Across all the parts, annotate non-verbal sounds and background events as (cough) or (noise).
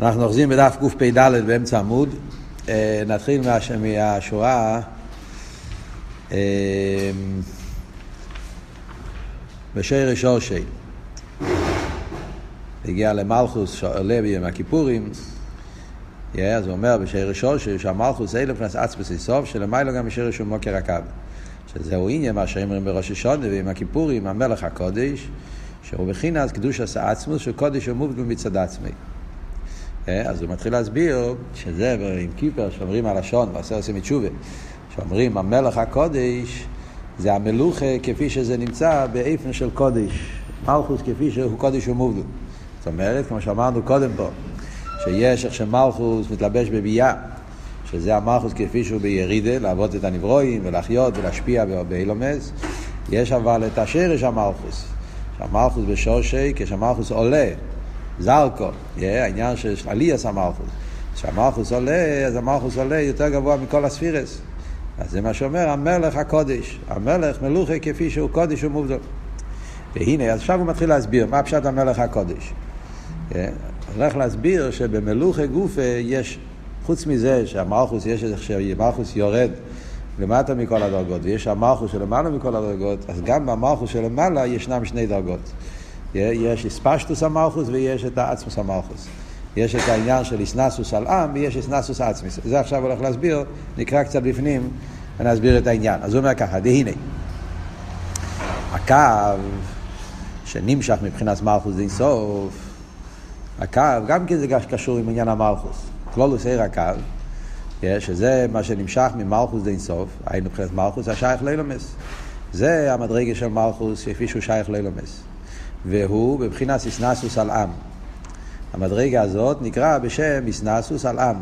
אנחנו אוחזים בדף קפ"ד באמצע עמוד. אה, נתחיל מהש... מהשורה אה, בשיר שורשי. הגיע למלכוס שעולה ביום הכיפורים. אז הוא אומר בשיר שורשי שהמלכוס אלף נס עצמס איסוף שלמיילו גם בשיר שהוא מוקר הקו. שזהו עניין מה שאומרים בראש השונה ועם הכיפורים, המלך הקודש, שהוא בחינת קדוש עשה עצמוס, שקודש הוא מובגל מצד עצמי. אה, אז הוא מתחיל להסביר שזה עם קיפר שאומרים הלשון, ועשר עושים תשובה, שאומרים המלך הקודש זה המלוכה כפי שזה נמצא באיפן של קודש, מלכוס כפי שהוא קודש ומובדל. זאת אומרת, כמו שאמרנו קודם פה, שיש איך שמלכוס מתלבש בביאה, שזה המלכוס כפי שהוא בירידה, לעבוד את הנברואים ולחיות ולהשפיע באילומס, יש אבל את השרש המלכוס, שהמלכוס בשושי, כשהמלכוס עולה זרקו, העניין של עליאס המלכוס. כשהמלכוס עולה, אז המלכוס עולה יותר גבוה מכל הספירס. אז זה מה שאומר המלך הקודש. המלך מלוכה כפי שהוא קודש ומובדל. והנה, אז עכשיו הוא מתחיל להסביר מה פשט המלך הקודש. הוא הולך להסביר שבמלוכה גופה יש, חוץ מזה שהמלכוס, יש איזה שהמלכוס יורד למטה מכל הדרגות, ויש המלכוס שלמעלה מכל הדרגות, אז גם במלכוס שלמעלה ישנם שני דרגות. יש אספשטוס המלכוס ויש את האצמוס המלכוס. יש את העניין של איסנסוס על עם ויש איסנסוס עצמיס. זה עכשיו הולך להסביר, נקרא קצת בפנים ונסביר את העניין. אז הוא אומר ככה, דהנה. הקו שנמשך מבחינת מלכוס דין סוף, הקו גם כן זה קשור עם עניין המלכוס. כלולוס עיר הקו, שזה מה שנמשך ממלכוס דין סוף, היינו מבחינת מלכוס, השייך לילומס. זה המדרגה של מלכוס, כפי שהוא שייך לילומס. והוא בבחינת איסנסוס על עם. המדרגה הזאת נקרא בשם איסנסוס על עם.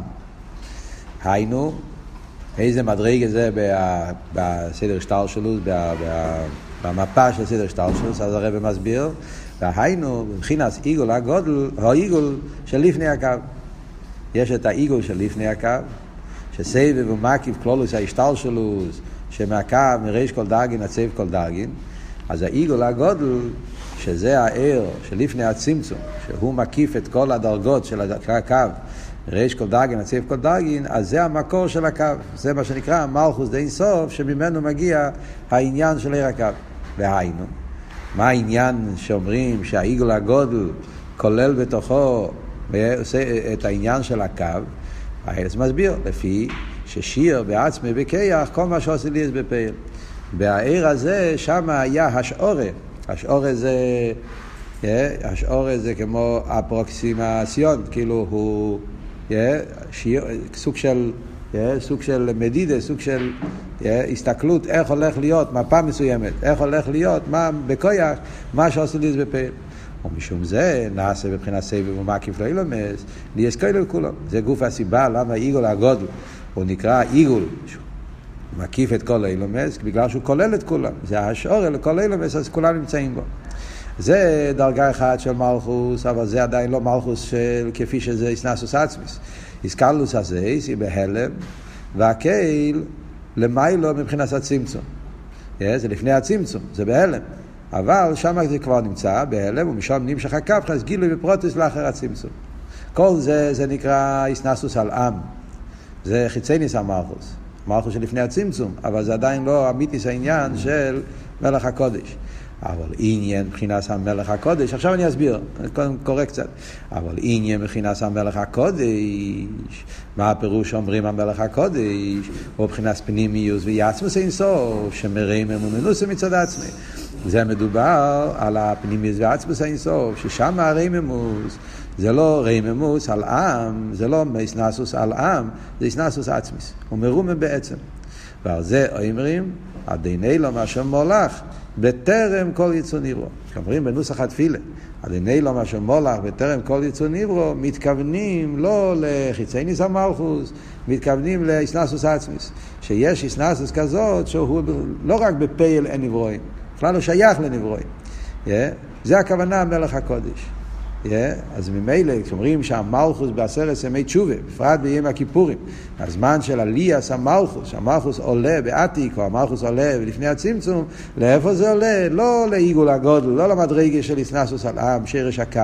היינו, איזה מדרגה זה בסדר שטר שלו, במפה של סדר שטר שלו, אז הרב מסביר, והיינו, בבחינת עיגול הגודל, העיגול של לפני הקו. יש את העיגול לפני הקו, שסבב ומקיף כלולוס ההשטר שלו, שמהקו מריש כל דרגין עד כל דרגין, אז העיגול הגודל שזה הער שלפני הצמצום, שהוא מקיף את כל הדרגות של הקו, ריש כל דרגין, הציב כל דרגין, אז זה המקור של הקו. זה מה שנקרא מלכוס די סוף, שממנו מגיע העניין של ער הקו. והיינו, מה העניין שאומרים שהעיגול הגודל כולל בתוכו את העניין של הקו? הארץ מסביר, לפי ששיר בעצמי בכיח, כל מה שעושה לי זה בפעיל. והעיר הזה, שם היה השעורה. השעורה זה, השעורה זה כמו אפרוקסימציון, כאילו הוא שיר, סוג של, סוג של מדידה, סוג של הסתכלות איך הולך להיות, מפה מסוימת, איך הולך להיות, מה בכויח, מה שעשו לי זה בפעיל. ומשום זה נעשה מבחינת סבב ומקיף לא אילומס, נהיה סקיילל כולם. זה גוף הסיבה למה עיגול הגודל, הוא נקרא עיגול, מקיף את כל אילומס, בגלל שהוא כולל את כולם. זה השורר לכל אילומס, אז כולם נמצאים בו. זה דרגה אחת של מלכוס, אבל זה עדיין לא מלכוס של כפי שזה איסנסוס עצמיס. איסקלוס הזה, היא בהלם, והקהיל למיילו מבחינת הצמצום. זה לפני הצמצום, זה בהלם. אבל שם זה כבר נמצא בהלם, ומשם נמשך הקו, אז גילוי ופרוטס לאחר הצמצום. כל זה, זה נקרא איסנסוס על עם. זה חיצי ניס המלכוס. מלכוס שלפני הצמצום, אבל זה עדיין לא אמיתיס העניין של מלך הקודש. אבל עניין מבחינת המלך הקודש, עכשיו אני אסביר, קודם קורא קצת, אבל עניין מבחינת המלך הקודש, מה הפירוש שאומרים המלך הקודש, או מבחינת פנימיוס ויעצמוס אין סוף, שמראים אמוננוסים מצד עצמי. זה מדובר על הפנימיוס ועצמוס אין סוף, ששם הרממוס זה לא רממוס על עם, זה לא איסנסוס על עם, זה איסנסוס עצמיס. הוא מרומם בעצם. ועל זה אומרים, עדיני לו מה שמולך, בטרם כל יצוא נברו. אומרים בנוסח התפילה, עדיני לו מה שמולך, בטרם כל יצוא נברו, מתכוונים לא לחיצי ניס המלכוס, מתכוונים לאיסנסוס עצמיס. שיש איסנסוס כזאת שהוא לא רק בפייל אין נברואים, בכלל לא שייך לנברואים. זה הכוונה מלך הקודש. Yeah, אז ממילא, כשאומרים שהמלכוס בעשרת ימי תשובה, בפרט בימי הכיפורים, הזמן של עליאס המלכוס, שהמלכוס עולה בעתיק, או המלכוס עולה לפני הצמצום, לאיפה זה עולה? לא לעיגול הגודל, לא למדרגה של איסנסוס על עם, שרש הקו.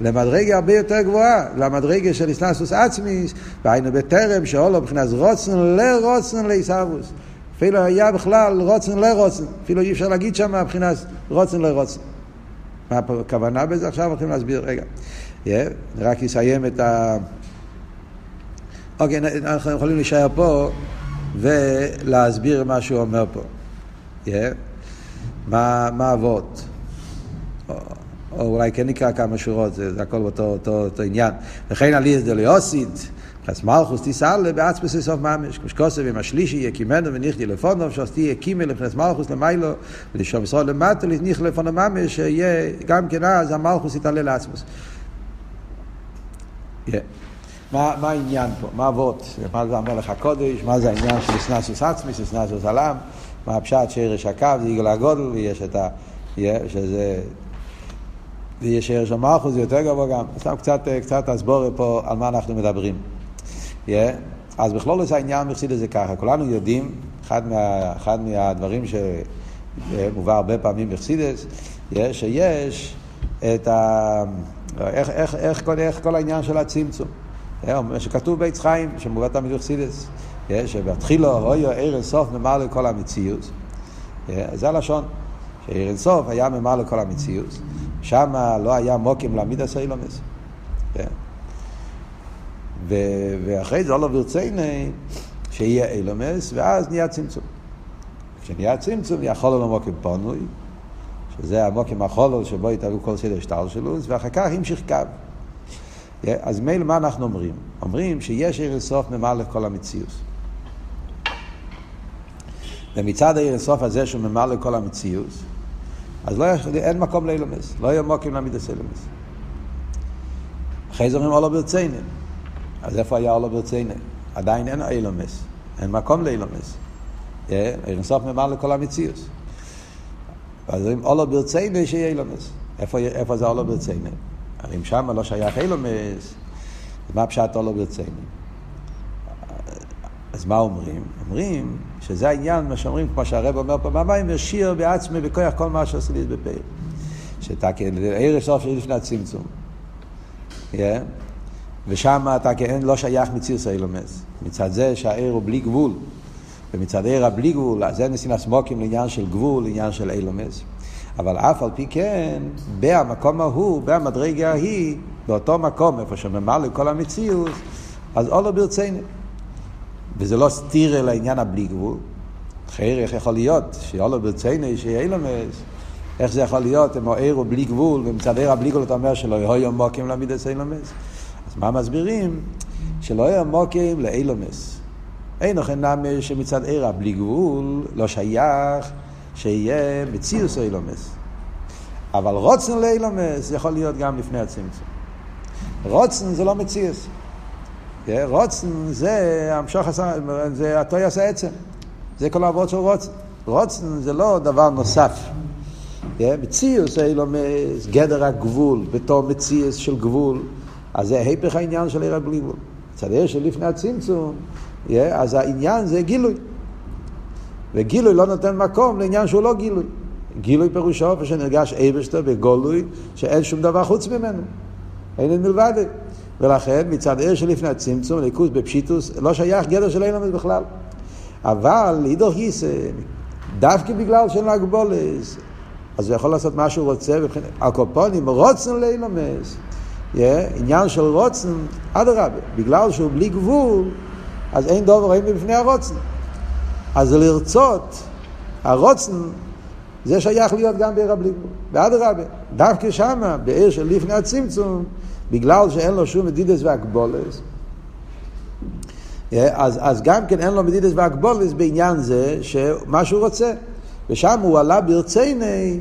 למדרגה הרבה יותר גבוהה, למדרגה של איסנסוס עצמיס, והיינו בטרם שעולו מבחינת רוצן לרוצן לעיסאוווס. אפילו היה בכלל רוצן לרוצן, אפילו אי אפשר להגיד שם מבחינת רוצן לרוצן. מה הכוונה בזה? עכשיו הולכים להסביר, רגע. Yeah, רק אסיים את ה... אוקיי, אנחנו יכולים להישאר פה ולהסביר מה שהוא אומר פה. Yeah. מה, מה אבות? או, או אולי כן נקרא כמה שורות, זה, זה הכל באותו אותו, אותו עניין. וכן עלי את דליוסית, חס מלכוס תיסעלה בעצמס סוף ממש, כמו שכוסף עם השלישי יקימנו וניחתי לפונו, שעשתי יקימי לפנס מלכוס למיילו, ולשום ישראל למטה לניח לפונו ממש, שיהיה גם כן אז המלכוס יתעלה לעצמס. מה, מה העניין פה? מה אבות? מה זה המלך הקודש? מה זה העניין של אסנסוס עצמיס, אסנסוס עלם? מה הפשט שרש הקו, זה יגאל הגודל, ויש את ה... שזה... ויש ערש המלכוס, זה יותר גבוה גם. סתם קצת, קצת הסבורת פה על מה אנחנו מדברים. Yeah. אז בכלול זה העניין מחסידס זה ככה, כולנו יודעים, אחד, מה, אחד מהדברים שמובא הרבה פעמים בחסידס, yeah, שיש את ה... איך, איך, איך, איך, איך כל העניין של הצמצום. Yeah, שכתוב בעץ חיים, שמובא תמיד בחסידס, yeah, שבתחילו אויו ערן סוף ממלא כל המציאות. Yeah, זה הלשון, שערן סוף היה ממלא כל המציאות, שם לא היה מוקים להעמיד עשה אילומס. Yeah. ו- ואחרי זה אולו ברצייני שיהיה אילומס, ואז נהיה צמצום. כשנהיה צמצום, נהיה חולו למוקים פונוי, שזה המוקים החולו שבו יתעלו כל סדר שטר שלו, ואחר כך המשיך קו. אז מילא מה אנחנו אומרים? אומרים שיש עיר אינסוף ממלא כל המציאות. ומצד העיר אינסוף הזה שהוא ממלא כל המציאות, אז לא, אין מקום לאילומס, לא יהיה מוקים למידס אילומס. אחרי זה אומרים אולו ברצייני. אז איפה היה אולו ברצייני? עדיין אין אילומס, אין מקום לאילומס. אינסוף ממלא כל המציאות. אז אומרים אולו ברצייני שיהיה אילומס. איפה, זה אולו ברצייני? הרי אם שם לא שייך אילומס, מה פשט אולו ברצייני? אז מה אומרים? אומרים שזה העניין, מה שאומרים, כמו שהרב אומר פה, מה אם ישיר בעצמי בכוח כל מה שעושה לי בפעיל. שאתה ערב סוף של לפני הצמצום. Yeah. ושם אתה כן לא שייך מצירס אילומס. מצד זה שהעיר הוא בלי גבול, ומצד העיר הבלי גבול, אז אין נסינס מוקים לעניין של גבול, לעניין של אילומס. אבל אף על פי כן, במקום ההוא, במדרגה ההיא, באותו מקום, איפה שממלא כל המציאות, אז אולו ברצינו. וזה לא סתיר אל העניין הבלי גבול. אחרי איך יכול להיות שאולו ברצינו שיהיה אילומס, איך זה יכול להיות אם העיר הוא בלי גבול, ומצד העיר הבלי גבול אתה אומר שלא יהיו מוקים למידס אילומס? אז מה מסבירים? שלא יהיו מוקים לאילומס. אין לכן נמי שמצד עירה בלי גבול לא שייך שיהיה מציאוס אילומס. אבל רוצן לאילומס יכול להיות גם לפני הצמצום. רוצן זה לא מציאוס. רוצן זה המשוך עשה, זה התוי עשה עצם. זה כל העבוד של רוצן. רוצן זה לא דבר נוסף. מציאוס אילומס, גדר הגבול, בתור מציאוס של גבול. אז זה היפך העניין של עיר הבלי גבול. מצד עיר שלפני הצמצום, אז העניין זה גילוי. וגילוי לא נותן מקום לעניין שהוא לא גילוי. גילוי פירושו איפה שנרגש אבשתו בגולוי, שאין שום דבר חוץ ממנו. אין את מלבד. ולכן מצד עיר שלפני הצמצום, ליכוז בפשיטוס, לא שייך גדר של אילמס בכלל. אבל אידוך גיסא, דווקא בגלל שאין לו הגבולס, אז הוא יכול לעשות מה שהוא רוצה, הקופונים רוצן לאילמס. עניין של רוצן, אדרבה, בגלל שהוא בלי גבול, אז אין דובר אין בפני הרוצן. אז לרצות, הרוצן, זה שייך להיות גם בעיר הבלי גבול. ואדרבה, דווקא שמה, בעיר של לפני הצמצום, בגלל שאין לו שום מדידס והגבולס, אז, אז גם כן אין לו מדידס והגבולס בעניין זה, שמה שהוא רוצה. ושם הוא עלה ברציני,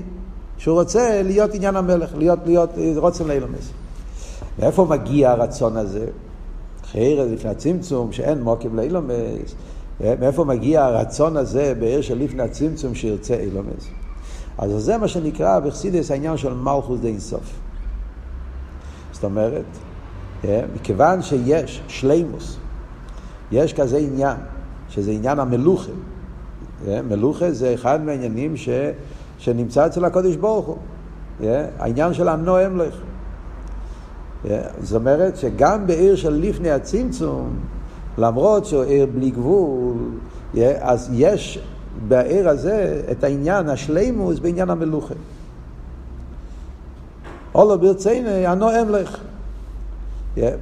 שהוא רוצה להיות עניין המלך, להיות, להיות רוצן לאילומס. מאיפה מגיע הרצון הזה? אחרי לפני הצמצום, שאין מוקים לאילומס, מאיפה מגיע הרצון הזה בעיר של לפני הצמצום שירצה אילומס? אז זה מה שנקרא בחסידס העניין של מלכוס די אינסוף. זאת אומרת, מכיוון שיש שלימוס, יש כזה עניין, שזה עניין המלוכה. מלוכה זה אחד מהעניינים ש, שנמצא אצל הקודש ברוך הוא. העניין של הנועם לך. זאת אומרת שגם בעיר של לפני הצמצום, למרות שהוא עיר בלי גבול, אז יש בעיר הזה את העניין, השלימוס בעניין המלוכה. אולו ברצייני הנועם לך.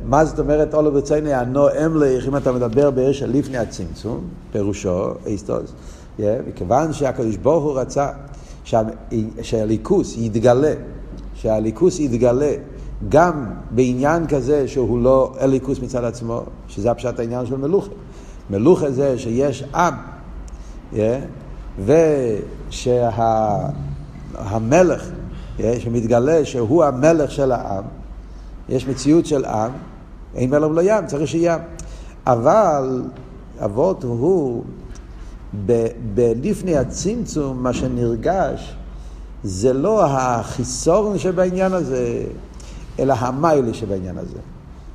מה זאת אומרת אולו ברצייני הנועם לך, אם אתה מדבר בעיר של לפני הצמצום, פירושו, איסטוס, מכיוון שהקדוש ברוך הוא רצה שהליכוס יתגלה, שהליכוס יתגלה גם בעניין כזה שהוא לא אליקוס מצד עצמו, שזה הפשט העניין של מלוכה. מלוכה זה שיש עם, yeah, ושהמלך, yeah, שמתגלה שהוא המלך של העם, יש מציאות של עם, אין מלך ולא ים, צריך שיהיה ים. אבל אבות הוא, בלפני הצמצום, מה שנרגש, זה לא החיסורן שבעניין הזה, אלא המיילה שבעניין הזה.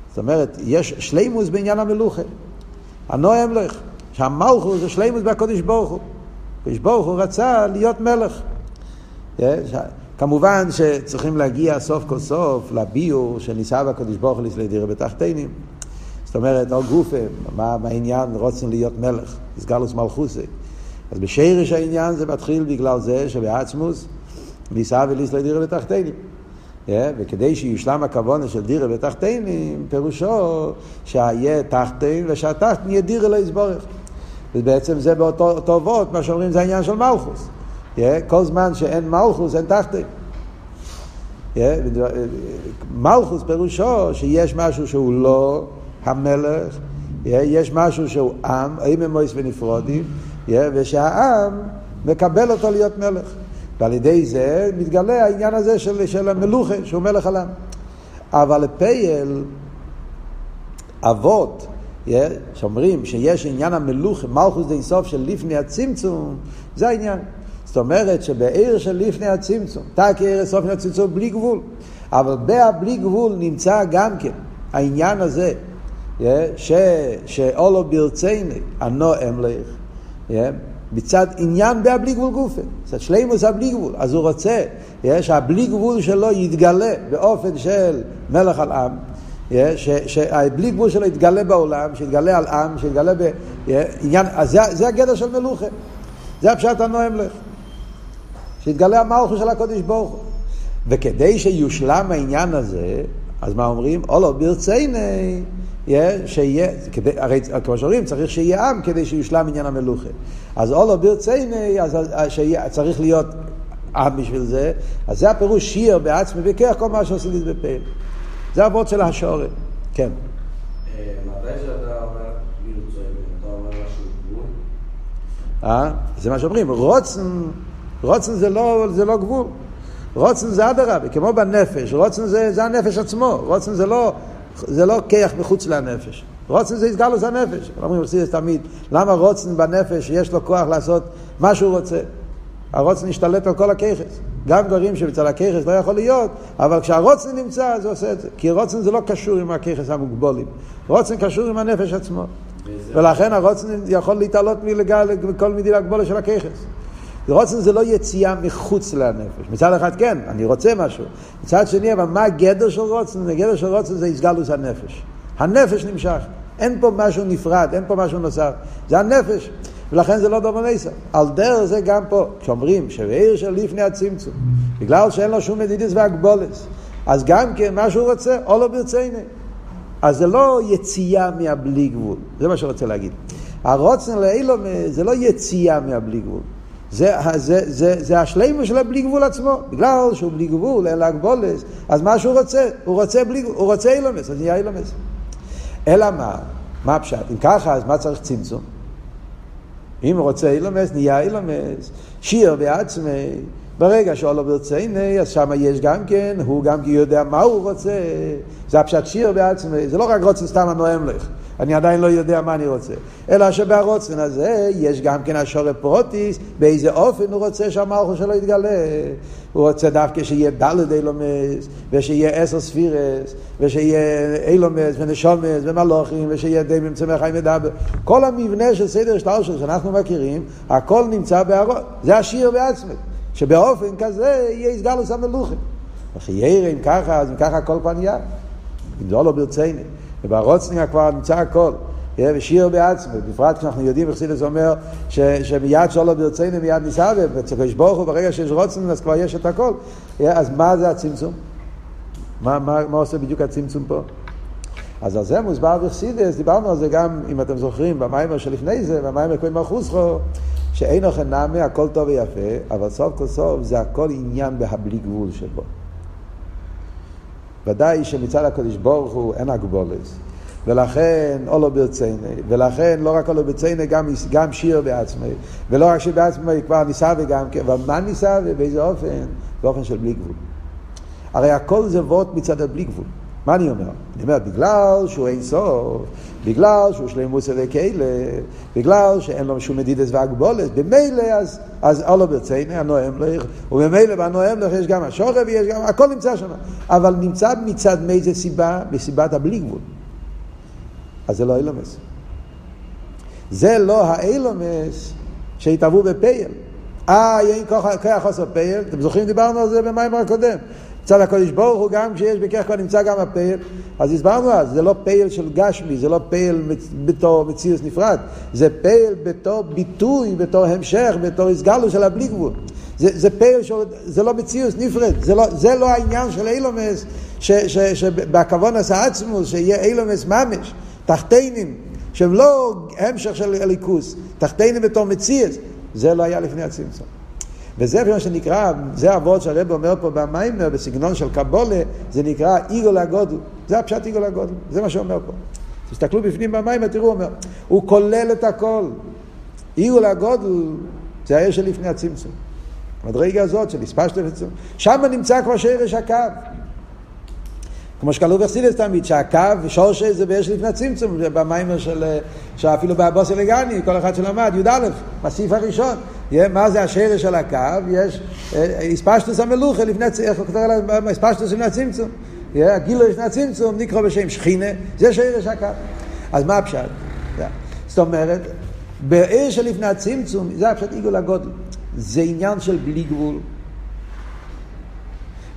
זאת אומרת, יש שלימוס בעניין המלוכה. הנועם לך, שהמלכו זה שלימוס בקודש ברוך הוא. הקודש ברוך הוא רצה להיות מלך. כמובן שצריכים להגיע סוף כל סוף לביור שניסה בקודש ברוך הוא לסלדירה בתחתינים. זאת אומרת, או גופה, מה, מה העניין רוצים להיות מלך, סגלוס מלכוסי. אז בשרש העניין זה מתחיל בגלל זה שבעצמוס ניסה ולסלדירה בתחתינים. וכדי שיושלם הכוונה של דירה בתחתינים, פירושו שיהיה תחתין ושהתחתין יהיה דירה לא יסבורך. ובעצם זה באותו וורט, מה שאומרים זה העניין של מלכוס. כל זמן שאין מלכוס אין תחתין. מלכוס פירושו שיש משהו שהוא לא המלך, יש משהו שהוא עם, הם מויס ונפרודים, ושהעם מקבל אותו להיות מלך. ועל ידי זה מתגלה העניין הזה של, של המלוכה, שהוא מלך עלם. אבל לפייל, אבות, שאומרים שיש עניין המלוכה, מלכוס די סוף של לפני הצמצום, זה העניין. זאת אומרת שבעיר של לפני הצמצום, תק עיר סוף לפני הצמצום בלי גבול, אבל בהבלי גבול נמצא גם כן העניין הזה, שאולו ברצייני, הנועם לך, מצד עניין בהבלי גבול גופה, מצד שלימוס הבלי גבול, אז הוא רוצה שהבלי גבול שלו יתגלה באופן של מלך על עם, שהבלי גבול שלו יתגלה בעולם, שיתגלה על עם, שיתגלה בעניין, אז זה, זה הגדר של מלוכה, זה הפשט הנועם לך, שיתגלה המלכו של הקודש ברוך הוא, וכדי שיושלם העניין הזה, אז מה אומרים? אולו ברצייני שיהיה, כדי, הרי כמו שאומרים, צריך שיהיה עם כדי שיושלם עניין המלוכה. אז אולו ברצייני, אז שיהיה, צריך להיות עם בשביל זה, אז זה הפירוש שיר בעצמי וכך כל מה שעושים לי בפה. זה הוורד של השורת, כן. אה? זה מה שאומרים, רוצן, רוצן זה לא, זה לא גבול. רוצן זה אדרבה, כמו בנפש, רוצן זה, זה הנפש עצמו, רוצן זה לא זה לא כיח מחוץ לנפש. רוצן זה יסגלוס הנפש. אומרים בסיס תמיד, למה רוצן בנפש יש לו כוח לעשות מה שהוא רוצה? הרוצן השתלט על כל הכיכס. גם דברים שבצד הכיכס לא יכול להיות, אבל כשהרוצן נמצא אז הוא עושה את זה. כי רוצן זה לא קשור עם הכיכס המוגבולים. רוצן קשור עם הנפש עצמו. ולכן הרוצן יכול להתעלות מכל מידי הגבולה של הכיכס. רוצן זה לא יציאה מחוץ לנפש. מצד אחד כן, אני רוצה משהו. מצד שני, אבל מה הגדר של רוצן? הגדר של רוצן זה הסגלוס הנפש. הנפש נמשך. אין פה משהו נפרד, אין פה משהו נוסף. זה הנפש. ולכן זה לא דבר נסע. על דרך זה גם פה, כשאומרים שבעיר של לפני הצמצום, בגלל שאין לו שום מדידיס והגבולס, אז גם כן מה שהוא רוצה, או לא ברצייני. אז זה לא יציאה מהבלי גבול, זה מה שרוצה להגיד. הרוצן לאילום זה לא יציאה מהבלי גבול. זה, זה, זה, זה השלימו של הבלי גבול עצמו. בגלל שהוא בלי גבול, אין לה גבולס, אז מה שהוא רוצה? הוא רוצה, בלי, הוא רוצה אילומס, אז נהיה אילומס. אלא מה? מה הפשט? אם ככה, אז מה צריך צמצום? אם הוא רוצה אילומס, נהיה אילומס. שיר בעצמי, ברגע שאולו ברצייני, אז שם יש גם כן, הוא גם יודע מה הוא רוצה. זה הפשט שיר בעצמי, זה לא רק רוצה סתם הנועם לך. אני עדיין לא יודע מה אני רוצה. אלא שבהרוצן הזה יש גם כן השורי פרוטיס, באיזה אופן הוא רוצה שהמלכוס שלו יתגלה. הוא רוצה דווקא שיהיה דלת אילומס, ושיהיה עשר ספירס, ושיהיה אילומס ונשומס ומלוכים, ושיהיה די ממצמא חיים מדבר. כל המבנה של סדר שטלשל שאנחנו מכירים, הכל נמצא בהרוץ. זה השיר בעצמו. שבאופן כזה יהיה הסגלוס המלוכים. וחייר אם ככה, אז אם ככה הכל כבר נהיה. אם זה לא ברצינו. וברוצניה כבר נמצא הכל. ושיר בעצמו, בפרט כשאנחנו יודעים, אכסידס אומר ש, שמיד שולו ברצינו מיד ניסה, וצריך הוא ברגע שיש רוצן אז כבר יש את הכל. אז מה זה הצמצום? מה, מה, מה עושה בדיוק הצמצום פה? אז על זה מוסבר בחסידס, דיברנו על זה גם, אם אתם זוכרים, במיימר שלפני זה, במיימר כהן מלכוסכו, שאין אוכל נאמה, הכל טוב ויפה, אבל סוף כל סוף זה הכל עניין בהבלי גבול שבו. ודאי שמצד הקדוש ברוך הוא אין הגבולת. ולכן אולו ברצייני, ולכן לא רק אולו ברצייני, גם, גם שיר בעצמי, ולא רק שבעצמי כבר ניסה וגם כן, אבל מה ניסה ובאיזה אופן? באופן של בלי גבול. הרי הכל זה וורט מצד הבלי גבול. מה אני אומר? אני אומר, בגלל שהוא אין סוף, בגלל שהוא שלמוס אלי כאלה, בגלל שאין לו שום מדידס והגבולת, במילא אז, אז אלו ברציני, הנואם לך, ובמילא בנואם לך יש גם השוכר ויש גם, הכל נמצא שם. אבל נמצא מצד מאיזה סיבה? מסיבת הבלי גבול. אז זה לא אילומס. זה לא האילומס שהתאהבו בפייל. אה, אין כוח חוסר פייל, אתם זוכרים דיברנו על זה במיימר הקודם. מצד הקודש ברוך הוא גם כשיש בכך כבר נמצא גם הפייל, אז הסברנו אז, זה לא פייל של גשמי, זה לא פייל בתור מציאות נפרד, זה פייל בתור ביטוי, בתור המשך, בתור הסגלו של הבלי גבול. זה, זה פייל, של, זה לא מציאות נפרד, זה לא, זה לא העניין של אילומס, שבכוון עשה עצמוס, שיהיה אילומס ממש, תחתינים, שהם לא המשך של הליכוס, תחתינים בתור מציאות, זה לא היה לפני הצמצום. וזה מה שנקרא, זה אבות שהרב אומר פה במיימר, בסגנון של קבולה, זה נקרא איגול הגודל. זה הפשט איגול הגודל, זה מה שאומר פה. תסתכלו בפנים במיימר, תראו, הוא אומר, הוא כולל את הכל. איגול הגודל זה האש שלפני הצמצום. המדרגה הזאת של הספשטו וצמצום. שם נמצא כבר שרש הקו. כמו שכלו בחסידס תמיד, שהקו, שורשי זה באש לפני הצמצום, במיימר של, שאפילו באבוס אלגני, כל אחד שלמד, י"א, בסעיף הראשון. מה זה השרש של הקו? יש הספשטוס המלוכה לפני, איך הוא כותב עליו? הספשטוס לפני הצמצום. הגילו לפני הצמצום נקרא בשם שכינה, זה שרש הקו. אז מה הפשט? זאת אומרת, באש שלפני הצמצום, זה הפשט עיגול הגודל. זה עניין של בלי גבול.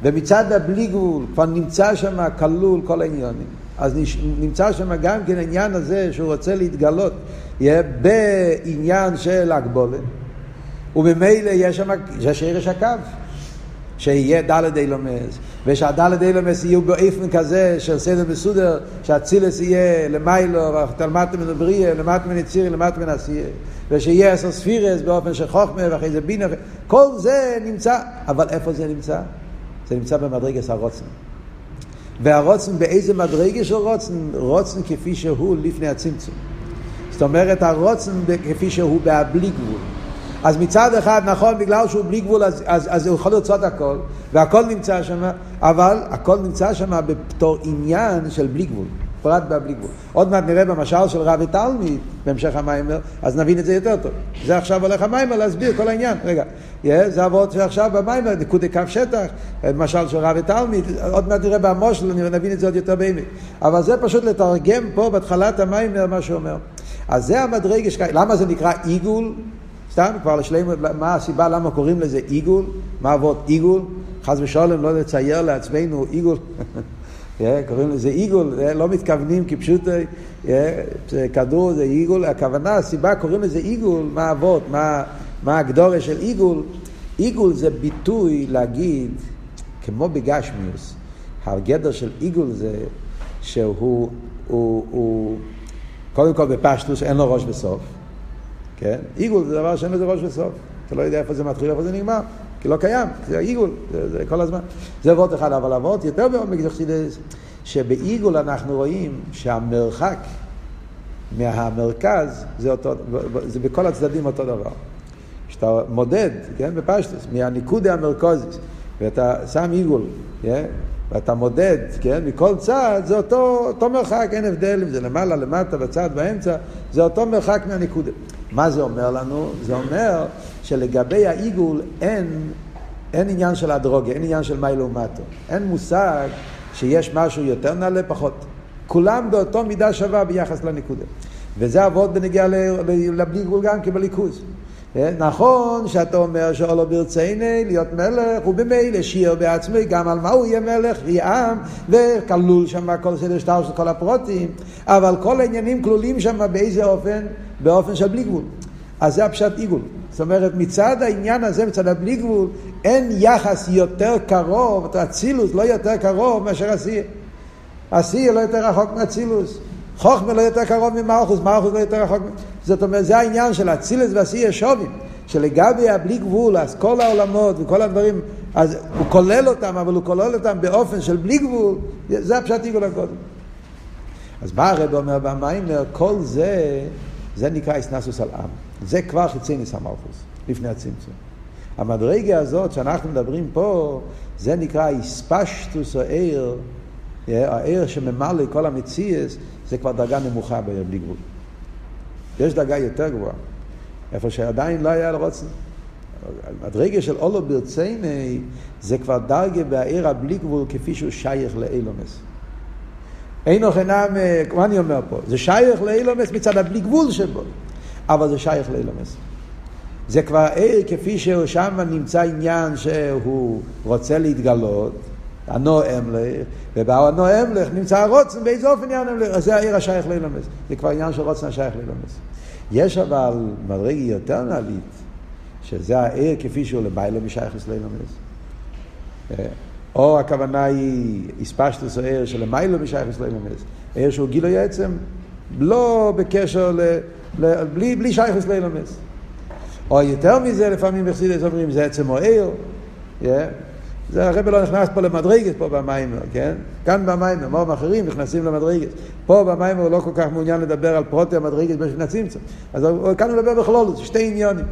ומצד הבלי גבול כבר נמצא שם כלול כל העניונים. אז נמצא שם גם כן העניין הזה שהוא רוצה להתגלות יהיה בעניין של הגבולת. וממילא יש שם, זה שרש הקו, שיהיה דלת אילומס, ושהדלת אילומס יהיו באופן כזה של סדר מסודר, שהצילס יהיה למיילו, תלמד מן הבריאה, למט מן יציר, למט מן עשייה, ושיהיה עשר ספירס באופן של חוכמה, ואחרי זה בינה, כל זה נמצא, אבל איפה זה נמצא? זה נמצא במדרגס הרוצן. והרוצן, באיזה מדרגה של רוצן? רוצן כפי שהוא לפני הצמצום. זאת אומרת, הרוצן כפי שהוא בהבלי גבול. אז מצד אחד, נכון, בגלל שהוא בלי גבול, אז, אז, אז הוא יכול לרצות הכל, והכל נמצא שם, אבל הכל נמצא שם בתור עניין של בלי גבול, פרט בבלי גבול. עוד מעט נראה במשל של רבי תלמיד, בהמשך המיימר, אז נבין את זה יותר טוב. זה עכשיו הולך המיימר להסביר כל העניין. רגע, yeah, זה עבוד שעכשיו במיימר, נקודי קו שטח, משל של רבי תלמיד, עוד מעט נראה במושל, נבין את זה עוד יותר באמת. אבל זה פשוט לתרגם פה בהתחלת המיימר מה שאומר. אז זה המדרגה, למה זה נקרא עיגול? סתם כבר לשלם, מה הסיבה למה קוראים לזה עיגול? מה עבוד עיגול? חס ושלום לא לצייר לעצמנו עיגול. (laughs) קוראים לזה עיגול, לא מתכוונים כפשוט כדור זה עיגול, הכוונה, הסיבה קוראים לזה עיגול, מה אבות, מה הגדורה של עיגול? עיגול זה ביטוי להגיד, כמו בגשמיוס, הגדר של עיגול זה שהוא, הוא, הוא, קודם כל בפשטוס אין לו ראש וסוף. כן? עיגול זה דבר שאין לזה ראש וסוף. אתה לא יודע איפה זה מתחיל, איפה זה נגמר. כי לא קיים, זה עיגול, זה, זה כל הזמן. זה אבות אחד, אבל אבות יותר בעומק זה שבעיגול אנחנו רואים שהמרחק מהמרכז זה, אותו, זה בכל הצדדים אותו דבר. כשאתה מודד, כן, בפשטוס, מהניקודי המרכזיס, ואתה שם עיגול, כן, ואתה מודד, כן, מכל צד, זה אותו, אותו מרחק, אין הבדל אם זה למעלה, למטה, בצד, באמצע, זה אותו מרחק מהנקודה. מה זה אומר לנו? זה אומר שלגבי העיגול אין, אין עניין של הדרוגיה, אין עניין של מי לעומתו. אין מושג שיש משהו יותר נעלה, פחות. כולם באותו מידה שווה ביחס לנקודה. וזה אבות בנגיעה לבלי גבול גם כבליכוז. אה, נכון שאתה אומר שאולו ברצייני להיות מלך, ובמילא שיר בעצמי גם על מה הוא יהיה מלך, יהיה עם, וכלול שם כל סדר שטר של כל הפרוטים, אבל כל העניינים כלולים שם באיזה אופן? באופן של בלי גבול. אז זה הפשט עיגול. זאת אומרת, מצד העניין הזה, מצד הבלי גבול, אין יחס יותר קרוב, אצילוס לא יותר קרוב מאשר השיא. השיא לא יותר רחוק מאצילוס. חוכמה לא יותר קרוב ממלכוס, מלכוס לא יותר רחוק. זאת אומרת, זה העניין של אצילוס ועשייה שובים. שלגבי הבלי גבול, אז כל העולמות וכל הדברים, אז הוא כולל אותם, אבל הוא כולל אותם באופן של בלי גבול, זה הפשט עיגול הקודם. אז בא הרב אומר במיימר, כל זה, זה נקרא איסנסוס על עם. זה כבר חיצי ניס המלכוס, לפני הצמצום. המדרגה הזאת שאנחנו מדברים פה, זה נקרא איספשטוס או עיר, העיר שממלא כל המציאס, זה כבר דרגה נמוכה בלי גבול. יש דרגה יותר גבוהה, איפה שעדיין לא היה לרוצן. המדרגה של אולו ברצייני זה כבר דרגה בעיר הבלי גבול כפי שהוא שייך לאילומס. אין אוכל נם, מה אני אומר פה? זה שייך לאילומס מצד הבלי גבול שבו, אבל זה שייך לאילומס. זה כבר עיר כפי שהוא שם נמצא עניין שהוא רוצה להתגלות, הנועם לך, ובנועם לך נמצא הרוצן, באיזה אופן יענם לך, זה העיר השייך לאילומס. זה כבר עניין של רוצן השייך לאילומס. יש אבל מדרגה יותר נעלית, שזה העיר כפי שהוא למיילו משייכס לאילומס. אה, או הכוונה היא הספשטוס או עיר שלמיילו משייכס לאילומס. עיר שהוא גילוי עצם, לא בקשר, ל, ל, בלי, בלי שייכס לאילומס. או יותר מזה, לפעמים בחסידס אומרים, זה עצם או עיר. Yeah. זה הרב לא נכנס פה למדרגת פה במים, כן? כאן במים, מורים אחרים נכנסים למדרגת. פה במים הוא לא כל כך מעוניין לדבר על פרוטי המדרגת בשביל הצמצום. אז כאן הוא מדבר בכלול, זה שתי עניונים.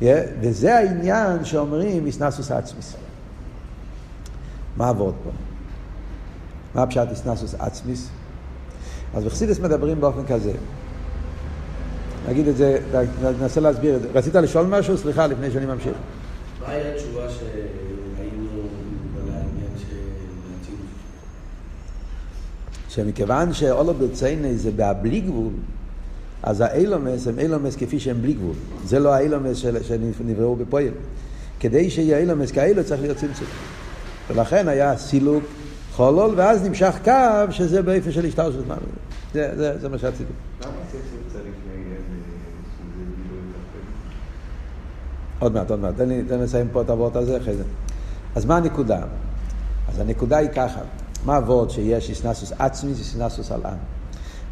Yeah, וזה העניין שאומרים איסנסוס עצמיס. מה עבוד פה? מה הפשט איסנסוס עצמיס? אז בחסידס מדברים באופן כזה. נגיד את זה, ננסה להסביר את זה. רצית לשאול משהו? סליחה, לפני שאני ממשיך. מה היה התשובה ש... שמכיוון שאולו ברצייני זה בהבלי גבול, אז האילומס הם אילומס כפי שהם בלי גבול. זה לא האילומס שנבראו בפועל. כדי שיהיה אילומס כאלו צריך להיות צמצום. ולכן היה סילוק חולול, ואז נמשך קו שזה באיפה של השטר של זמן. זה, זה, זה מה שרציתי. עוד מעט, עוד מעט. תן לי לסיים פה את הוורט הזה אחרי זה. אז מה הנקודה? אז הנקודה היא ככה. מה עבוד שיש איסנסוס עצמי, זה איסנסוס על עם.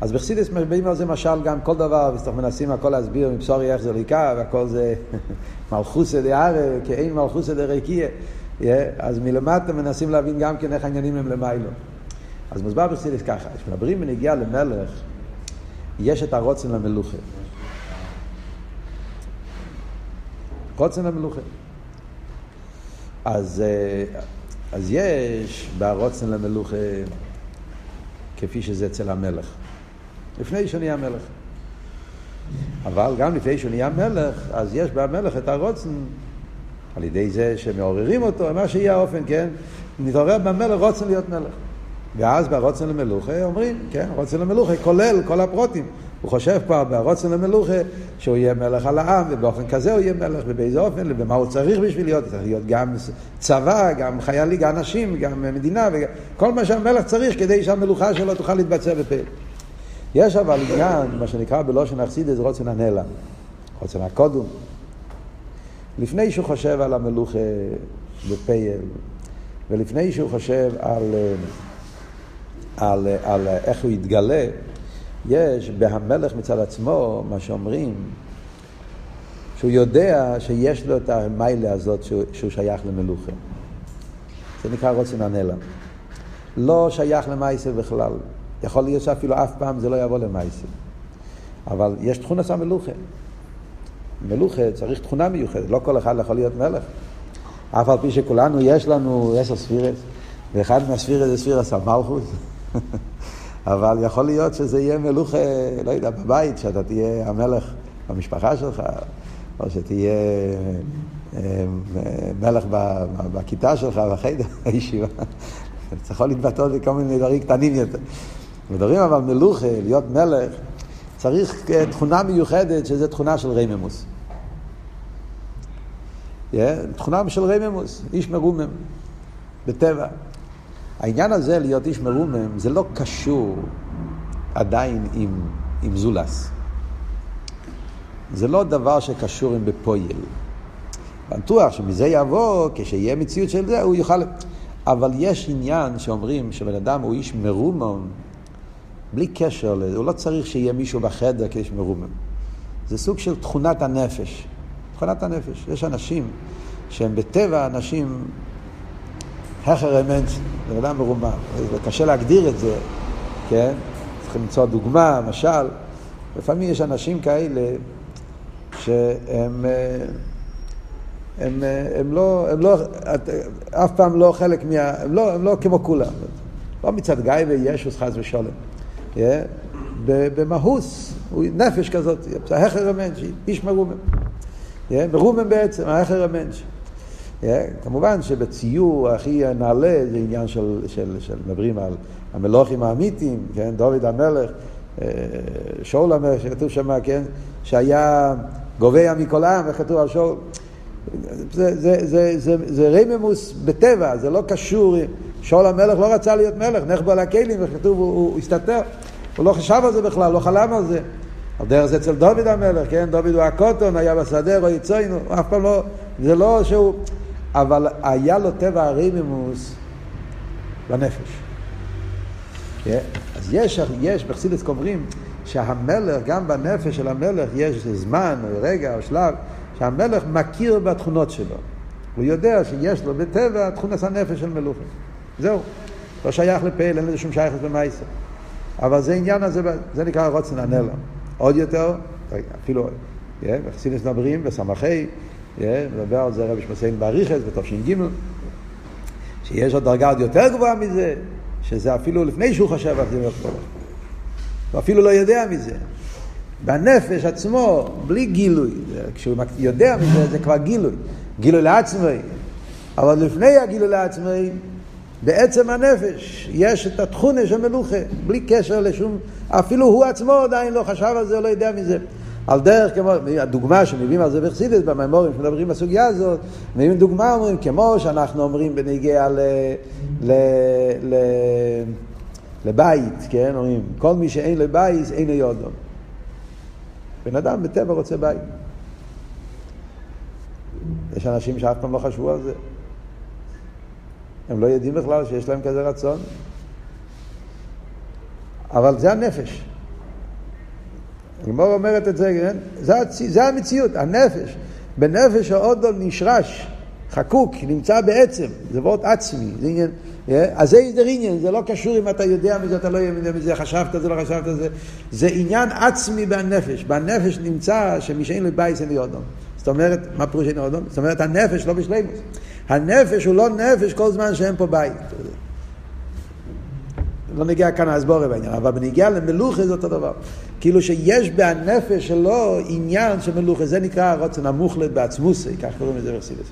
אז בחסידס מבאים על זה משל גם כל דבר, ואנחנו מנסים הכל להסביר מבשורי איך זה ריקה, והכל זה (laughs) מלכוסא דערא, כאין מלכוסא דריקיה. אז מלמטה מנסים להבין גם כן איך העניינים הם למיילו. אז מוסבר בחסידס ככה, כשמדברים בנגיעה למלך, יש את הרוצן למלוכה. רוצן למלוכה. אז אה, אז יש ברוצן למלוכה כפי שזה אצל המלך. לפני שהוא נהיה מלך. אבל גם לפני שהוא נהיה מלך, אז יש במלך את הרוצן, על ידי זה שמעוררים אותו, מה שיהיה האופן, כן? נתעורר במלך רוצן להיות מלך. ואז ברוצן למלוכה אומרים, כן, רוצן למלוכה כולל כל הפרוטים. הוא חושב פה ברוצן למלוכה שהוא יהיה מלך על העם, ובאופן כזה הוא יהיה מלך, ובאיזה אופן, ומה הוא צריך בשביל להיות, צריך להיות גם צבא, גם חיילים, גם אנשים, גם מדינה, וכל מה שהמלך צריך כדי שהמלוכה שלו תוכל להתבצע בפה. יש אבל עניין, מה שנקרא בלושן אכסידס, רוצן הנלע, רוצן הקודום. לפני שהוא חושב על המלוכה בפייל, ולפני שהוא חושב על, על, על, על איך הוא יתגלה, יש בהמלך מצד עצמו, מה שאומרים, שהוא יודע שיש לו את המיילה הזאת שהוא, שהוא שייך למלוכה. זה נקרא רוצן הנלם. לא שייך למייסה בכלל. יכול להיות שאפילו אף פעם זה לא יבוא למייסה. אבל יש תכונס המלוכה. מלוכה צריך תכונה מיוחדת, לא כל אחד יכול להיות מלך. אף על פי שכולנו יש לנו עשר ספירס, ואחד מהספירה זה ספירה סמלכוס. (laughs) אבל יכול להיות שזה יהיה מלוכה, לא יודע, בבית, שאתה תהיה המלך במשפחה שלך, או שתהיה אה, מלך בכיתה שלך, בחדר, (laughs) בישיבה. יכול להתבטא בכל מיני דברים קטנים יותר. מדברים אבל מלוכה, להיות מלך, צריך אה, תכונה מיוחדת, שזה תכונה של רייממוס. תכונה של רייממוס, איש מרומם, בטבע. העניין הזה, להיות איש מרומם, זה לא קשור עדיין עם, עם זולס. זה לא דבר שקשור עם בפויל. בטוח שמזה יבוא, כשיהיה מציאות של זה, הוא יוכל... אבל יש עניין שאומרים שבן אדם הוא איש מרומם, בלי קשר לזה, הוא לא צריך שיהיה מישהו בחדר כאיש מרומם. זה סוג של תכונת הנפש. תכונת הנפש. יש אנשים שהם בטבע אנשים הכר אמנט, בן אדם מרומם. קשה להגדיר את זה, כן? צריכים למצוא דוגמה, משל. לפעמים יש אנשים כאלה שהם... אה, הם, הם, לא, הם לא, אף פעם לא חלק מה... הם לא, הם לא כמו כולם. לא מצד גיא וישוס חס ושלום. Yeah, במהוס, הוא נפש כזאת, ההכר המנש, איש מרומם. Yeah, מרומם בעצם, ההכר המנש. Yeah, כמובן שבציור הכי נעלה זה עניין של, של, של מדברים על המלוכים האמיתיים, כן, דוד המלך, אה, שאול המלך, שכתוב שם, כן, שהיה גובע מכל העם, וכתוב על שאול. זה, זה, זה, זה, זה רממוס בטבע, זה לא קשור, שאול המלך לא רצה להיות מלך, נחבא על הכלים, וכתוב, הוא, הוא הסתתר, הוא לא חשב על זה בכלל, לא חלם על זה. על דרך זה אצל דוד המלך, כן, דוד הוא הקוטון, היה בשדה, רואי צוינו, אף פעם לא, זה לא שהוא, אבל היה לו טבע הרממוס בנפש. כן? אז יש, יש, בחסידס אומרים שהמלך, גם בנפש של המלך יש זמן, או רגע, או שלב, שהמלך מכיר בתכונות שלו. הוא יודע שיש לו בטבע תכונת הנפש של מלוכים. זהו. לא שייך לפעיל, אין לזה שום שייכת במייסר. אבל זה עניין הזה, זה נקרא רוצן הנלם. עוד יותר, אפילו, בחסידס מדברים, בסמכי, מדבר על זה רבי שמסיין באריכס, בתש"ג, שיש עוד דרגה עוד יותר גבוהה מזה, שזה אפילו לפני שהוא חושב על זה, הוא אפילו לא יודע מזה. בנפש עצמו, בלי גילוי. כשהוא יודע מזה, זה כבר גילוי. גילוי לעצמי. אבל לפני הגילוי לעצמי, בעצם הנפש יש את התכונה של מלוכה, בלי קשר לשום... אפילו הוא עצמו עדיין לא חשב על זה, לא יודע מזה. על דרך כמו, הדוגמה שמביאים על זה בחסידס, במימורים שמדברים בסוגיה הזאת, מביאים דוגמה, אומרים, כמו שאנחנו אומרים בנגיע ל... ל... ל... לבית, כן, אומרים, כל מי שאין לו בית, אין לו יודום. בן אדם בטבע רוצה בית. יש אנשים שאף פעם לא חשבו על זה. הם לא יודעים בכלל שיש להם כזה רצון. אבל זה הנפש. הגמור אומרת את זה, כן? זה, זה המציאות, הנפש. בנפש האודול נשרש, חקוק, נמצא בעצם, זה וורט עצמי, זה עניין, אז זה הסדר עניין, זה לא קשור אם אתה יודע מזה, אתה לא יודע מזה, חשבת זה, לא חשבת זה, זה עניין עצמי בנפש, בנפש נמצא שמי שאין לו בייס אין לי אודום. זאת אומרת, מה פירוש אין לי אודום? זאת אומרת, הנפש לא בשלימוס. הנפש הוא לא נפש כל זמן שאין פה בית. לא נגיע כאן להסבורה בעניין, אבל בנגיע למלוכה זה אותו דבר. כאילו שיש בנפש שלו עניין של מלוכה, זה נקרא הרוצן המוחלט בעצמוסי, כך קוראים לזה בחסידס.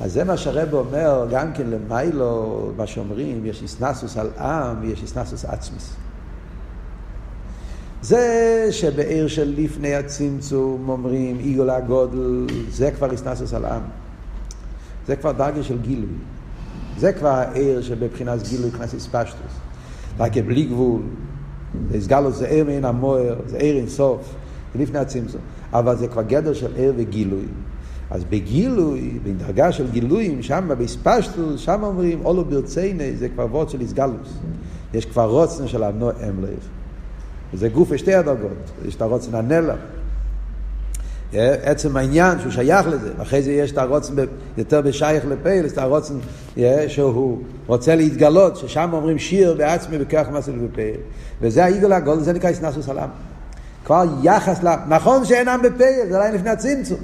אז זה מה שהרב אומר, גם כן למיילו, מה שאומרים, יש איסנסוס על עם ויש איסנסוס עצמיס. זה שבעיר של לפני הצמצום אומרים עיגול הגודל, זה כבר איסנסוס על עם. זה כבר דרגה של גילוי. זה כבר העיר שבבחינת גילוי נכנס איספשטוס. רק בלי גבול, הסגלו זה עיר מעין המוער, זה עיר אין סוף, זה לפני הצמצום. אבל זה כבר גדר של עיר וגילוי. אז בגילוי, בדרגה של גילויים, שם בספשטוס, שם אומרים, אולו ברצייני, זה כבר וורד של איסגלוס. יש כבר רוצן של הנוע אמלך. וזה גוף לשתי הדרגות, יש את הרוצן הנלם. עצם העניין שהוא שייך לזה, ואחרי זה יש את הרוצן יותר בשייך לפייל, את הרוצן שהוא רוצה להתגלות, ששם אומרים שיר בעצמי בכך מסל בפייל. וזה העיגול הגול, זה נקרא איסנסוס עולם. כבר יחס ל... נכון שאינם בפייל, זה עדיין לפני הצמצום.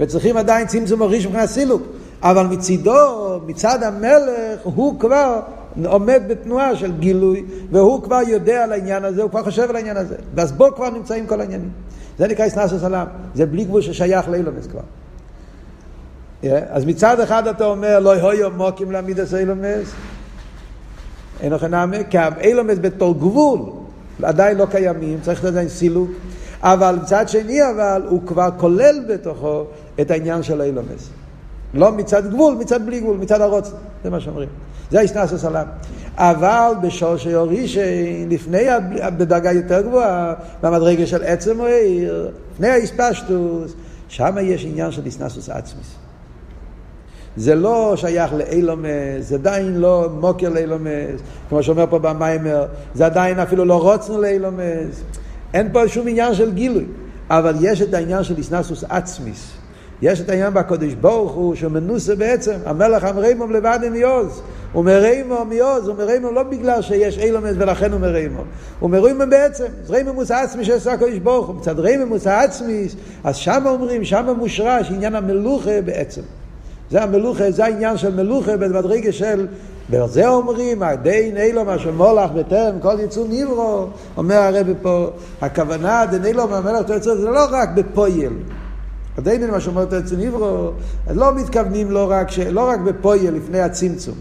וצריכים עדיין צמצום הראשון מבחינת סילוק. אבל מצידו, מצד המלך, הוא כבר עומד בתנועה של גילוי, והוא כבר יודע על העניין הזה, הוא כבר חושב על העניין הזה. ואז בו כבר נמצאים כל העניינים. זה נקרא איסנסוס עולם. זה בלי גבול ששייך לאילומס כבר. אז מצד אחד אתה אומר, לא יהיו מוקים לעמידס אילומס, אין לכם נאמה, כי האילומס בתור גבול עדיין לא קיימים, צריך לתת להם סילוק. אבל מצד שני אבל, הוא כבר כולל בתוכו את העניין של האילומס. לא מצד גבול, מצד בלי גבול, מצד הרוץ, זה מה שאומרים. זה האיסנסוס עליו. אבל בשור שיורישי, לפני, בדרגה יותר גבוהה, במדרגה של עצם העיר, לפני האיספשטוס, שם יש עניין של איסנסוס עצמיס. זה לא שייך לאילומס, זה עדיין לא מוקר לאילומס, כמו שאומר פה במיימר, זה עדיין אפילו לא רוצנו לאילומס. אין פה שום עניין של גילוי, אבל יש את העניין של איסנסוס עצמיס. יש את העניין בקודש ברוך הוא, שהוא מנוסה בעצם, המלך אמרימו לבד עם יוז. הוא מרימו מיוז, הוא מרימו לא בגלל שיש אילומס ולכן הוא מרימו. הוא מרימו בעצם, זה רימימוס עצמי שעשה הקודש ברוך הוא. מצד רימימוס העצמי, אז שם אומרים, שם מושרש עניין המלוכה בעצם. זה המלוכה, זה העניין של מלוכה במדרגה של, ועל זה אומרים, הדין אילום אשר מולך בטרם כל יצור נברו, אומר הרבי פה, הכוונה דין אילום המלך תוצר זה לא רק בפויל. הדין מה שאומר תוצר נברו, לא מתכוונים לא רק, ש... לא רק בפויל לפני הצמצום.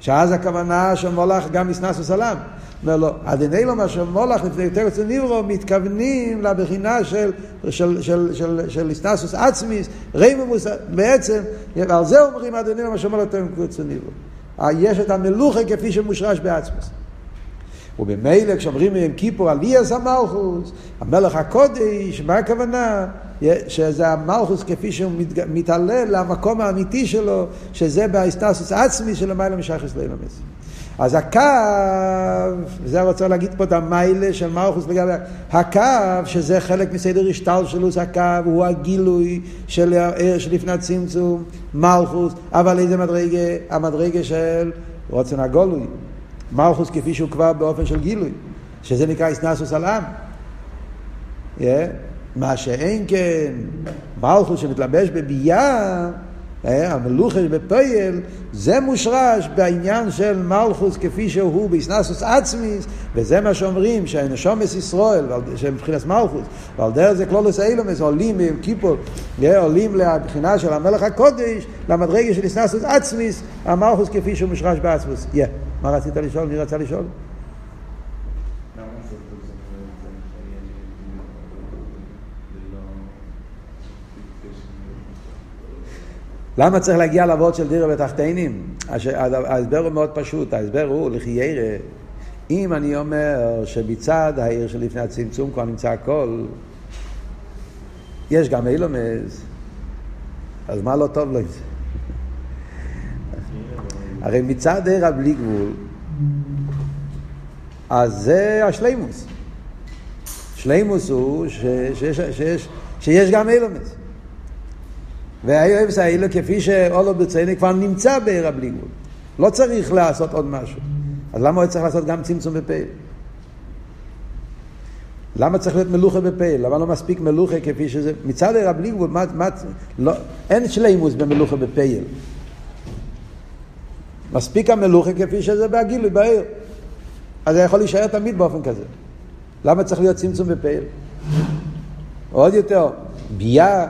שאז הכוונה שמולך גם מסנס וסלם. אומר לו, עדיני לו מה שמולך לפני יותר אצל ניברו, מתכוונים לבחינה של, של, של, של, של איסטסוס עצמיס, רייממוס, בעצם, ועל זה אומרים עדיני לו מה שמולך יותר אצל ניברו. יש את המלוכה כפי שמושרש בעצמוס. ובמילא כשאומרים מהם כיפור עליאס המלכוס, המלך הקודש, מה הכוונה? שזה המלכוס כפי שהוא מתעלל למקום האמיתי שלו, שזה בהסטסוס עצמי של המיילה משחס לאילומס. אז הקו, וזה רוצה להגיד פה את המיילה של מלכוס לגבי הקו, שזה חלק מסדר השתלשלוס הקו, הוא הגילוי של הער שלפני הצמצום, מלכוס, אבל איזה מדרגה? המדרגה של רוצן הגולוי. מלכוס כפי שהוא כבר באופן של גילוי, שזה נקרא איסנסוס על עם. Yeah. מה שאין כן, מלכוס שמתלבש בביאה, המלוכה בפייל, זה מושרש בעניין של מלכוס כפי שהוא באיסנסוס עצמיס, וזה מה שאומרים שהנשומס ישראל, שמבחינת מלכוס, ועל דרך זה כלולוס אילומס, עולים עם כיפור, עולים לבחינה של המלך הקודש, למדרגה של איסנסוס עצמיס, המלכוס כפי שהוא מושרש בעצמוס. Yeah. מה רצית לשאול? מי רצה לשאול? למה צריך להגיע לעבוד של דירה בתחתינים? ההסבר הוא מאוד פשוט, ההסבר הוא לכי ירא. אם אני אומר שבצד העיר שלפני הצמצום כבר נמצא הכל, יש גם אילומס, אז מה לא טוב לו עם זה? הרי מצד עיר הבלי גבול, אז זה השלימוס. שלימוס הוא שיש, שיש, שיש גם אילומס. והאילומס האלה, כפי שאולו בצייני כבר נמצא בעיר הבלי גבול. לא צריך לעשות עוד משהו. אז למה הוא צריך לעשות גם צמצום בפעיל? למה צריך להיות מלוכה בפעיל? למה לא מספיק מלוכה כפי שזה... מצד עיר הבלי גבול, מה, מה, לא, אין שלימוס במלוכה בפעיל. מספיק המלוכה כפי שזה בהגילוי בעיר. אז זה יכול להישאר תמיד באופן כזה. למה צריך להיות צמצום בפעיל? עוד יותר, ביה,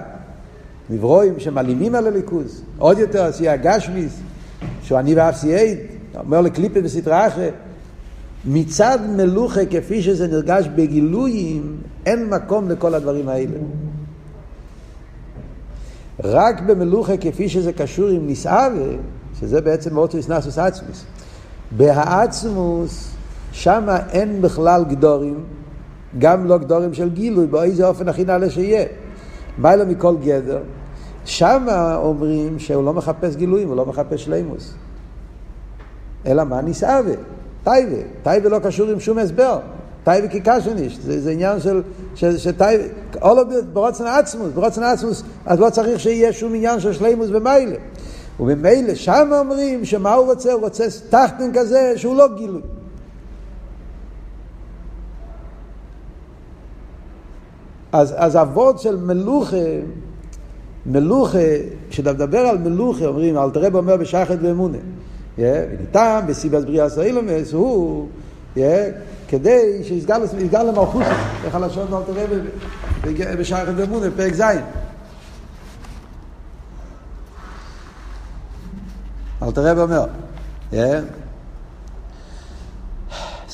נברואים שמעלימים על הליכוז. עוד יותר, עשייה הגשמיס, שהוא אני ואף סייד, אומר לקליפה בסדרה אחרת. מצד מלוכה כפי שזה נרגש בגילויים, אין מקום לכל הדברים האלה. רק במלוכה כפי שזה קשור עם נסעווה, שזה בעצם אוטוס נסוס עצמוס. בהעצמוס, שמה אין בכלל גדורים, גם לא גדורים של גילוי, באיזה אופן הכי נעלה שיהיה. מה לו מכל גדר? שמה אומרים שהוא לא מחפש גילויים, הוא לא מחפש שלימוס. אלא מה נסעווה? טייבה. טייבה לא קשור עם שום הסבר. טייבה כקשניש. זה, זה עניין של, טייבה. it ברוצן עצמוס. ברוצן עצמוס, אז לא צריך שיהיה שום עניין של שלימוס ומיילה. וממילא שם אומרים שמה הוא רוצה? הוא רוצה תחתן כזה שהוא לא גילוי. אז, אז אבות של מלוכה, מלוכה, כשאתה מדבר על מלוכה, אומרים, אל תראה אומר בשחד ואמונה. וניתן בסיבס בריאס האילומס הוא כדי שיסגל למלכוס, איך הלשון לא תראה בשייכת באמונה, פרק ז'. אל תראה אומר,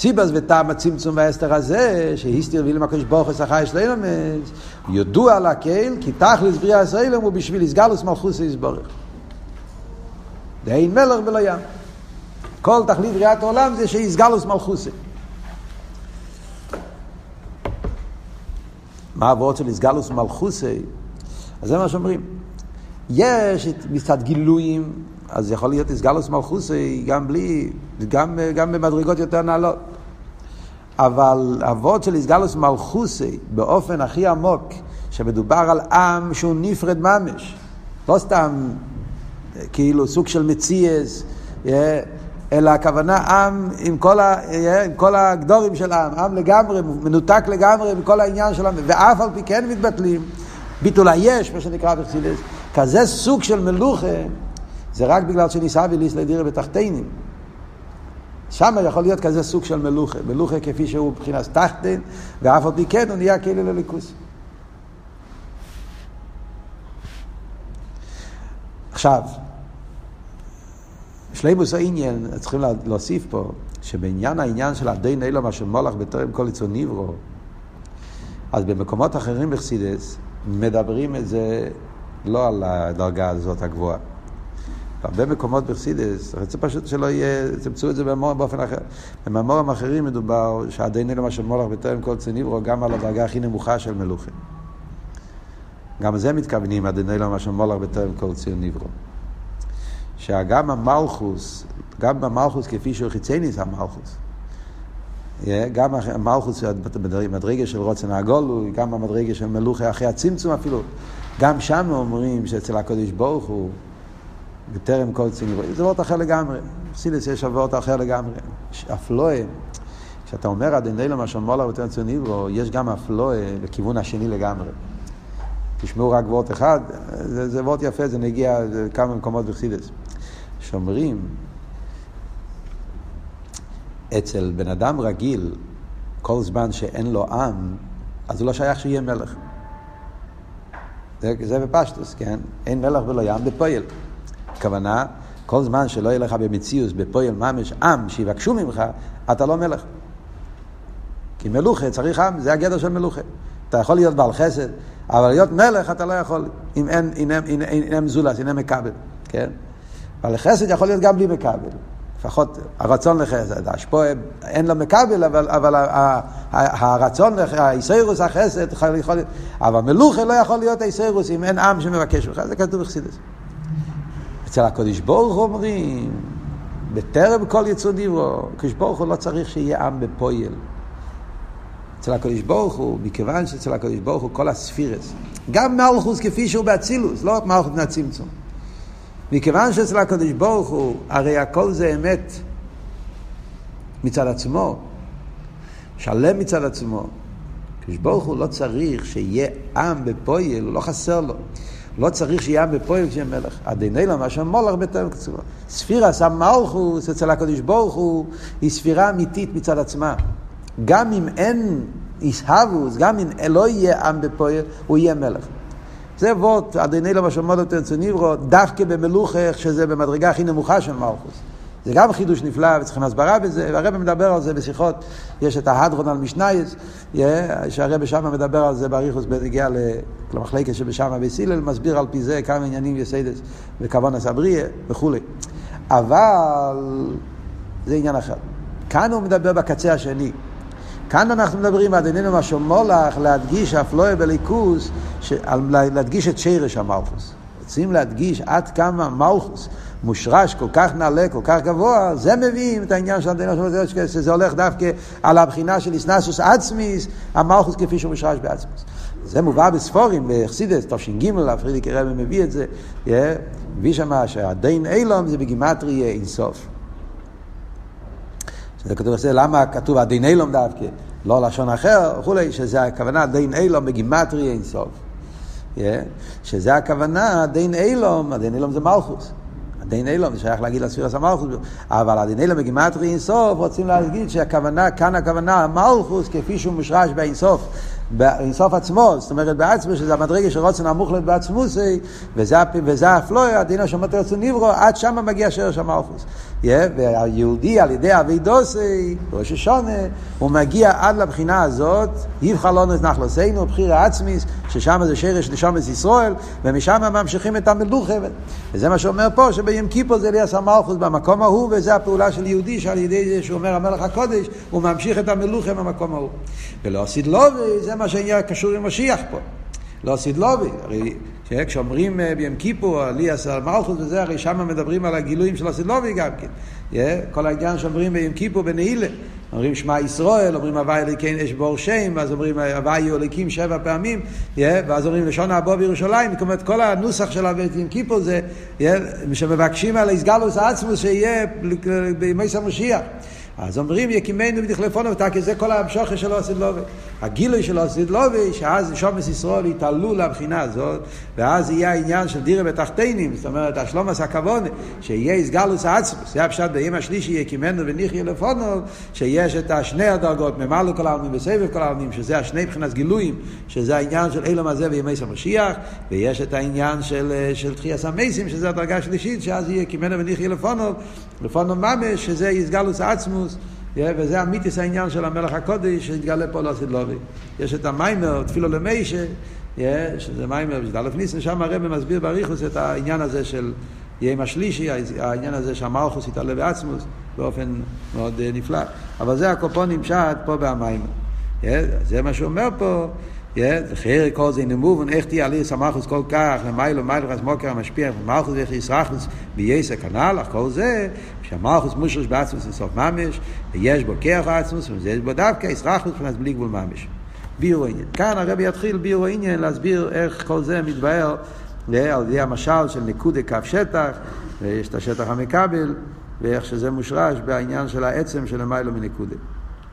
סיבס וטעם הצמצום והאסתר הזה, שהסתיר וילם הקדוש ברוך הוא שחי שלילמס, יודוע לקהל, כי תכלס בריאה ישראלם הוא בשביל יסגלוס מלכוס יסבורך. דאין מלך ולא ים. כל תכלית בריאת העולם זה שיסגלוס מלכוסי. מה העבוד של איסגלוס מלכוסי? אז זה מה שאומרים. יש מצד גילויים, אז יכול להיות איסגלוס מלכוסי גם בלי, גם, גם במדרגות יותר נעלות. אבל אבות של איסגלוס מלכוסי באופן הכי עמוק, שמדובר על עם שהוא נפרד ממש, לא סתם כאילו סוג של מציאס, אלא הכוונה עם עם כל, ה, עם כל הגדורים של העם, עם לגמרי, מנותק לגמרי מכל העניין של העם, ואף על פי כן מתבטלים, ביטול היש, מה שנקרא בחסידס, כזה סוג של מלוכה, זה רק בגלל שניסה וליס לדירה בתחתינים. שם יכול להיות כזה סוג של מלוכה, מלוכה כפי שהוא מבחינת תחתין, ואף על פי כן הוא נהיה כאילו לליכוס. עכשיו, שלימוס העניין, צריכים להוסיף פה, שבעניין העניין של הדין אילו מה שמולך בטרם כל יצור נברו, אז במקומות אחרים בחסידס מדברים את זה לא על הדרגה הזאת הגבוהה. בהרבה מקומות בחסידס, רצה פשוט שלא יהיה, תמצאו את זה במאמרים באופן אחר. במאמרים אחרים מדובר שהדין אילו מה שמולך בטרם כל יצור נברו, גם על הדרגה הכי נמוכה של מלוכים. גם זה מתכוונים, הדין אילו מה שמולך בטרם כל יצור נברו. שגם המלכוס, גם במלכוס כפי שהוא חיצייניס המלכוס, גם המלכוס במדרגה של רוצן הגולו, גם במדרגה של מלוכה אחרי הצמצום אפילו, גם שם אומרים שאצל הקדוש ברוך הוא, בטרם כל ציני, זה וורט אחר לגמרי, סילס יש וורט אחר לגמרי, אפלואה, כשאתה אומר עד איננו מה שאומר לה בטרם ציני יש גם אפלואה לכיוון השני לגמרי. תשמעו רק וורט אחד, זה, וורט יפה, זה נגיע לכמה מקומות בחסידס. שאומרים, אצל בן אדם רגיל, כל זמן שאין לו עם, אז הוא לא שייך שיהיה מלך. זה, זה בפשטוס, כן? אין מלך ולא ים בפועל. הכוונה, כל זמן שלא יהיה לך במציאות, בפועל ממש, עם שיבקשו ממך, אתה לא מלך. כי מלוכה צריך עם, זה הגדר של מלוכה. אתה יכול להיות בעל חסד, אבל להיות מלך אתה לא יכול, אם אין, אם אין, אם אין, אין זולס, אם אין מכבל, כן? אבל חסד יכול להיות גם בלי מכבל. לפחות הרצון לחסד, השפוע אין לו מכבל, אבל, אבל הרצון, האיסאירוס החסד יכול להיות, אבל מלוכה לא יכול להיות האיסאירוס אם אין עם שמבקש ממך, זה כתוב בחסידס. אצל הקודש ברוך אומרים, בטרם כל יצור דיברו, הקודש ברוך הוא לא צריך שיהיה עם בפויל. אצל הקדוש ברוך הוא, מכיוון שאצל הקדוש ברוך הוא כל הספירס, גם מלכוס כפי שהוא באצילוס, לא רק מלכוס מהצמצום. מכיוון שאצל הקדוש ברוך הוא, הרי הכל זה אמת מצד עצמו, שלם מצד עצמו. הקדוש ברוך הוא לא צריך שיהיה עם בפועל, הוא לא חסר לו. לא צריך שיהיה בפועל כשיהיה מלך. עדיני לו מה שמולך בטרם קצובה. ספירה סמלכוס אצל הקדוש ברוך הוא, היא ספירה אמיתית מצד עצמה. גם אם אין איסהבוס, גם אם לא יהיה עם בפועל, הוא יהיה מלך. זה וורט, אדוני לא משמעות אותו אצל ניברו, דווקא במלוכה, שזה במדרגה הכי נמוכה של מלכוס. זה גם חידוש נפלא, וצריכים הסברה בזה, והרבא מדבר על זה בשיחות, יש את ההדרון על משנייס, שהרבא שם מדבר על זה באריכוס בנגיע למחלקת שבשם בסילל, מסביר על פי זה כמה עניינים יסיידס וכוון הסבריה וכולי. אבל זה עניין אחר. כאן הוא מדבר בקצה השני. כאן אנחנו מדברים עד איננו משהו מולך להדגיש אף לא בליכוס, להדגיש את שרש המלכוס. רוצים להדגיש עד כמה מלכוס מושרש כל כך נעלה, כל כך גבוה, זה מביאים את העניין של המדינה של שזה הולך דווקא על הבחינה של איסנסוס עצמיס, המלכוס כפי שהוא מושרש בעצמיס. זה מובא בספורים, בחסידס, תש"ג, הפרידיק רבי מביא את זה, מביא שמה שהדין אילום זה בגימטרי אינסוף. שזה כתוב למה כתוב הדין אילום דווקא, לא לשון אחר, וכולי, שזה הכוונה דין אילום בגימטרי אינסוף. שזה הכוונה, דין אילום, הדין אילום זה מלכוס. הדין אילום שייך להגיד לספירס המלכוס, אבל הדין אילום בגימטרי אינסוף רוצים להגיד שהכוונה, כאן הכוונה המלכוס כפי שהוא מושרש באינסוף, באינסוף עצמו, זאת אומרת בעצמו שזה המדרגה של רוצן המוחלט בעצמוסי, וזה, וזה הפלויה, הדין השמות רצון נברו, עד שם מגיע שרש המלכוס. Yeah, והיהודי על ידי אבידוסי, ראש השונה, הוא מגיע עד לבחינה הזאת, יבחר לנו את נחלוסינו, בחיר העצמיס, ששם זה שרש נשומת ישראל, ומשם ממשיכים את המלוכה. וזה מה שאומר פה, שביום כיפור זה ליאס המלכוס במקום ההוא, וזה הפעולה של יהודי, שעל ידי זה שהוא אומר המלך הקודש, הוא ממשיך את המלוכה במקום ההוא. ולא סידלובי, זה מה שעניין קשור עם משיח פה. לא סידלובי, הרי כשאומרים ביום כיפור, ליאס על מלכוס וזה, הרי שם מדברים על הגילויים של הסידלובי גם כן. כל העניין שאומרים ביום כיפור בנעילה. אומרים שמע ישראל, אומרים הוואי אלוקיין אש בור שם, ואז אומרים הוואי אלוקים שבע פעמים, ואז אומרים לשון הבוא בירושלים, זאת אומרת כל הנוסח של יום כיפור זה שמבקשים על איסגלוס עצמוס שיהיה בימי סמושיח. אז אומרים יקימנו ותחלפונו ותקי זה כל המשוכר של אוסיד לובי. הגילוי של אוסיד לובי, שאז שומס ישראל יתעלו לבחינה הזאת, ואז יהיה העניין של דירה בתחתינים, זאת אומרת, השלומס הכוונה, שיהיה איסגלוס עצמוס, זה הפשט ביום השלישי יקימנו וניחי לפונו, שיש את השני הדרגות, ממלא כל העלמים וסבב כל העלמים, שזה השני מבחינת גילויים, שזה העניין של אילום הזה בימי סמשיח, ויש את העניין של, של תחייה המסים, שזה הדרגה השלישית, שאז יהיה יקימנו וניחי לפונו, לפונו ממש, שזה איסגלוס עצמוס. וזה אמיתיס העניין של המלך הקודש שהתגלה פה לסדלובי. יש את המיימר, תפילו למיישה, שזה מיימר, שזה אלף ניסן, שם הרב מסביר בריחוס את העניין הזה של יום השלישי, העניין הזה שהמלכוס יתעלה בעצמוס באופן מאוד נפלא. אבל זה הקופונים פשט פה במיימר. זה מה שהוא אומר פה. חייר כל זה נמובן, איך תהיה עליס המלכוס כל כך, למיילו מיילו חס מוקר המשפיע, מלכוס ואיך ישרחוס בייסה כנ"ל, כל זה, שהמלכוס מושרש בעצמוס לסוף ממש, ויש בו כרך עצמוס, ויש בו דווקא ישרחוס מבחינת בלי גבול ממש. ביור העניין. כאן הרבי יתחיל ביור העניין להסביר איך כל זה מתבהר על ידי המשל של נקודה קו שטח, ויש את השטח המקבל, ואיך שזה מושרש בעניין של העצם של המיילו מנקודה.